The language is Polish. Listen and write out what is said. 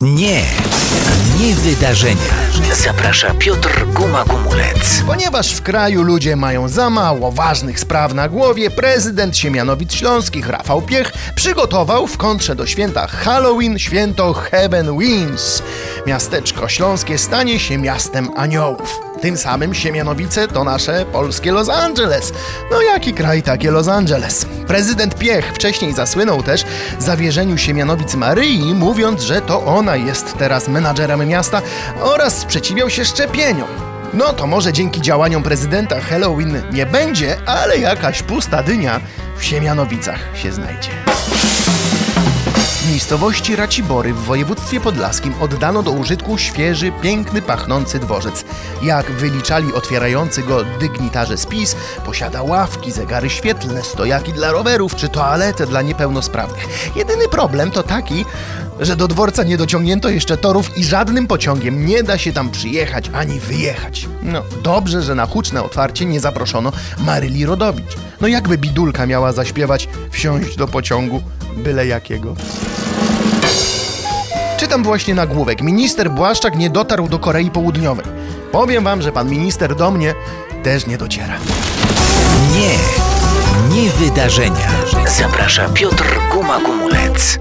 Nie, nie wydarzenia. Zaprasza Piotr Guma-Gumulec. Ponieważ w kraju ludzie mają za mało ważnych spraw na głowie, prezydent Siemianowic Śląskich Rafał Piech przygotował w kontrze do święta Halloween święto Heaven Wings. Miasteczko śląskie stanie się miastem aniołów. Tym samym Siemianowice to nasze polskie Los Angeles. No jaki kraj, takie Los Angeles. Prezydent Piech wcześniej zasłynął też zawierzeniu Siemianowic Maryi, mówiąc, że to ona jest teraz menadżerem miasta oraz sprzeciwiał się szczepieniom. No to może dzięki działaniom prezydenta Halloween nie będzie, ale jakaś pusta dynia w Siemianowicach się znajdzie. W miejscowości Racibory w województwie podlaskim oddano do użytku świeży, piękny, pachnący dworzec. Jak wyliczali otwierający go dygnitarze spis, posiada ławki, zegary świetlne, stojaki dla rowerów czy toaletę dla niepełnosprawnych. Jedyny problem to taki, że do dworca nie dociągnięto jeszcze torów i żadnym pociągiem nie da się tam przyjechać ani wyjechać. No, dobrze, że na huczne otwarcie nie zaproszono Maryli Rodowicz. No jakby bidulka miała zaśpiewać wsiąść do pociągu byle jakiego. Czytam właśnie nagłówek. Minister Błaszczak nie dotarł do Korei Południowej. Powiem wam, że pan minister do mnie też nie dociera. Nie, nie wydarzenia. Zaprasza Piotr Guma-Gumulec.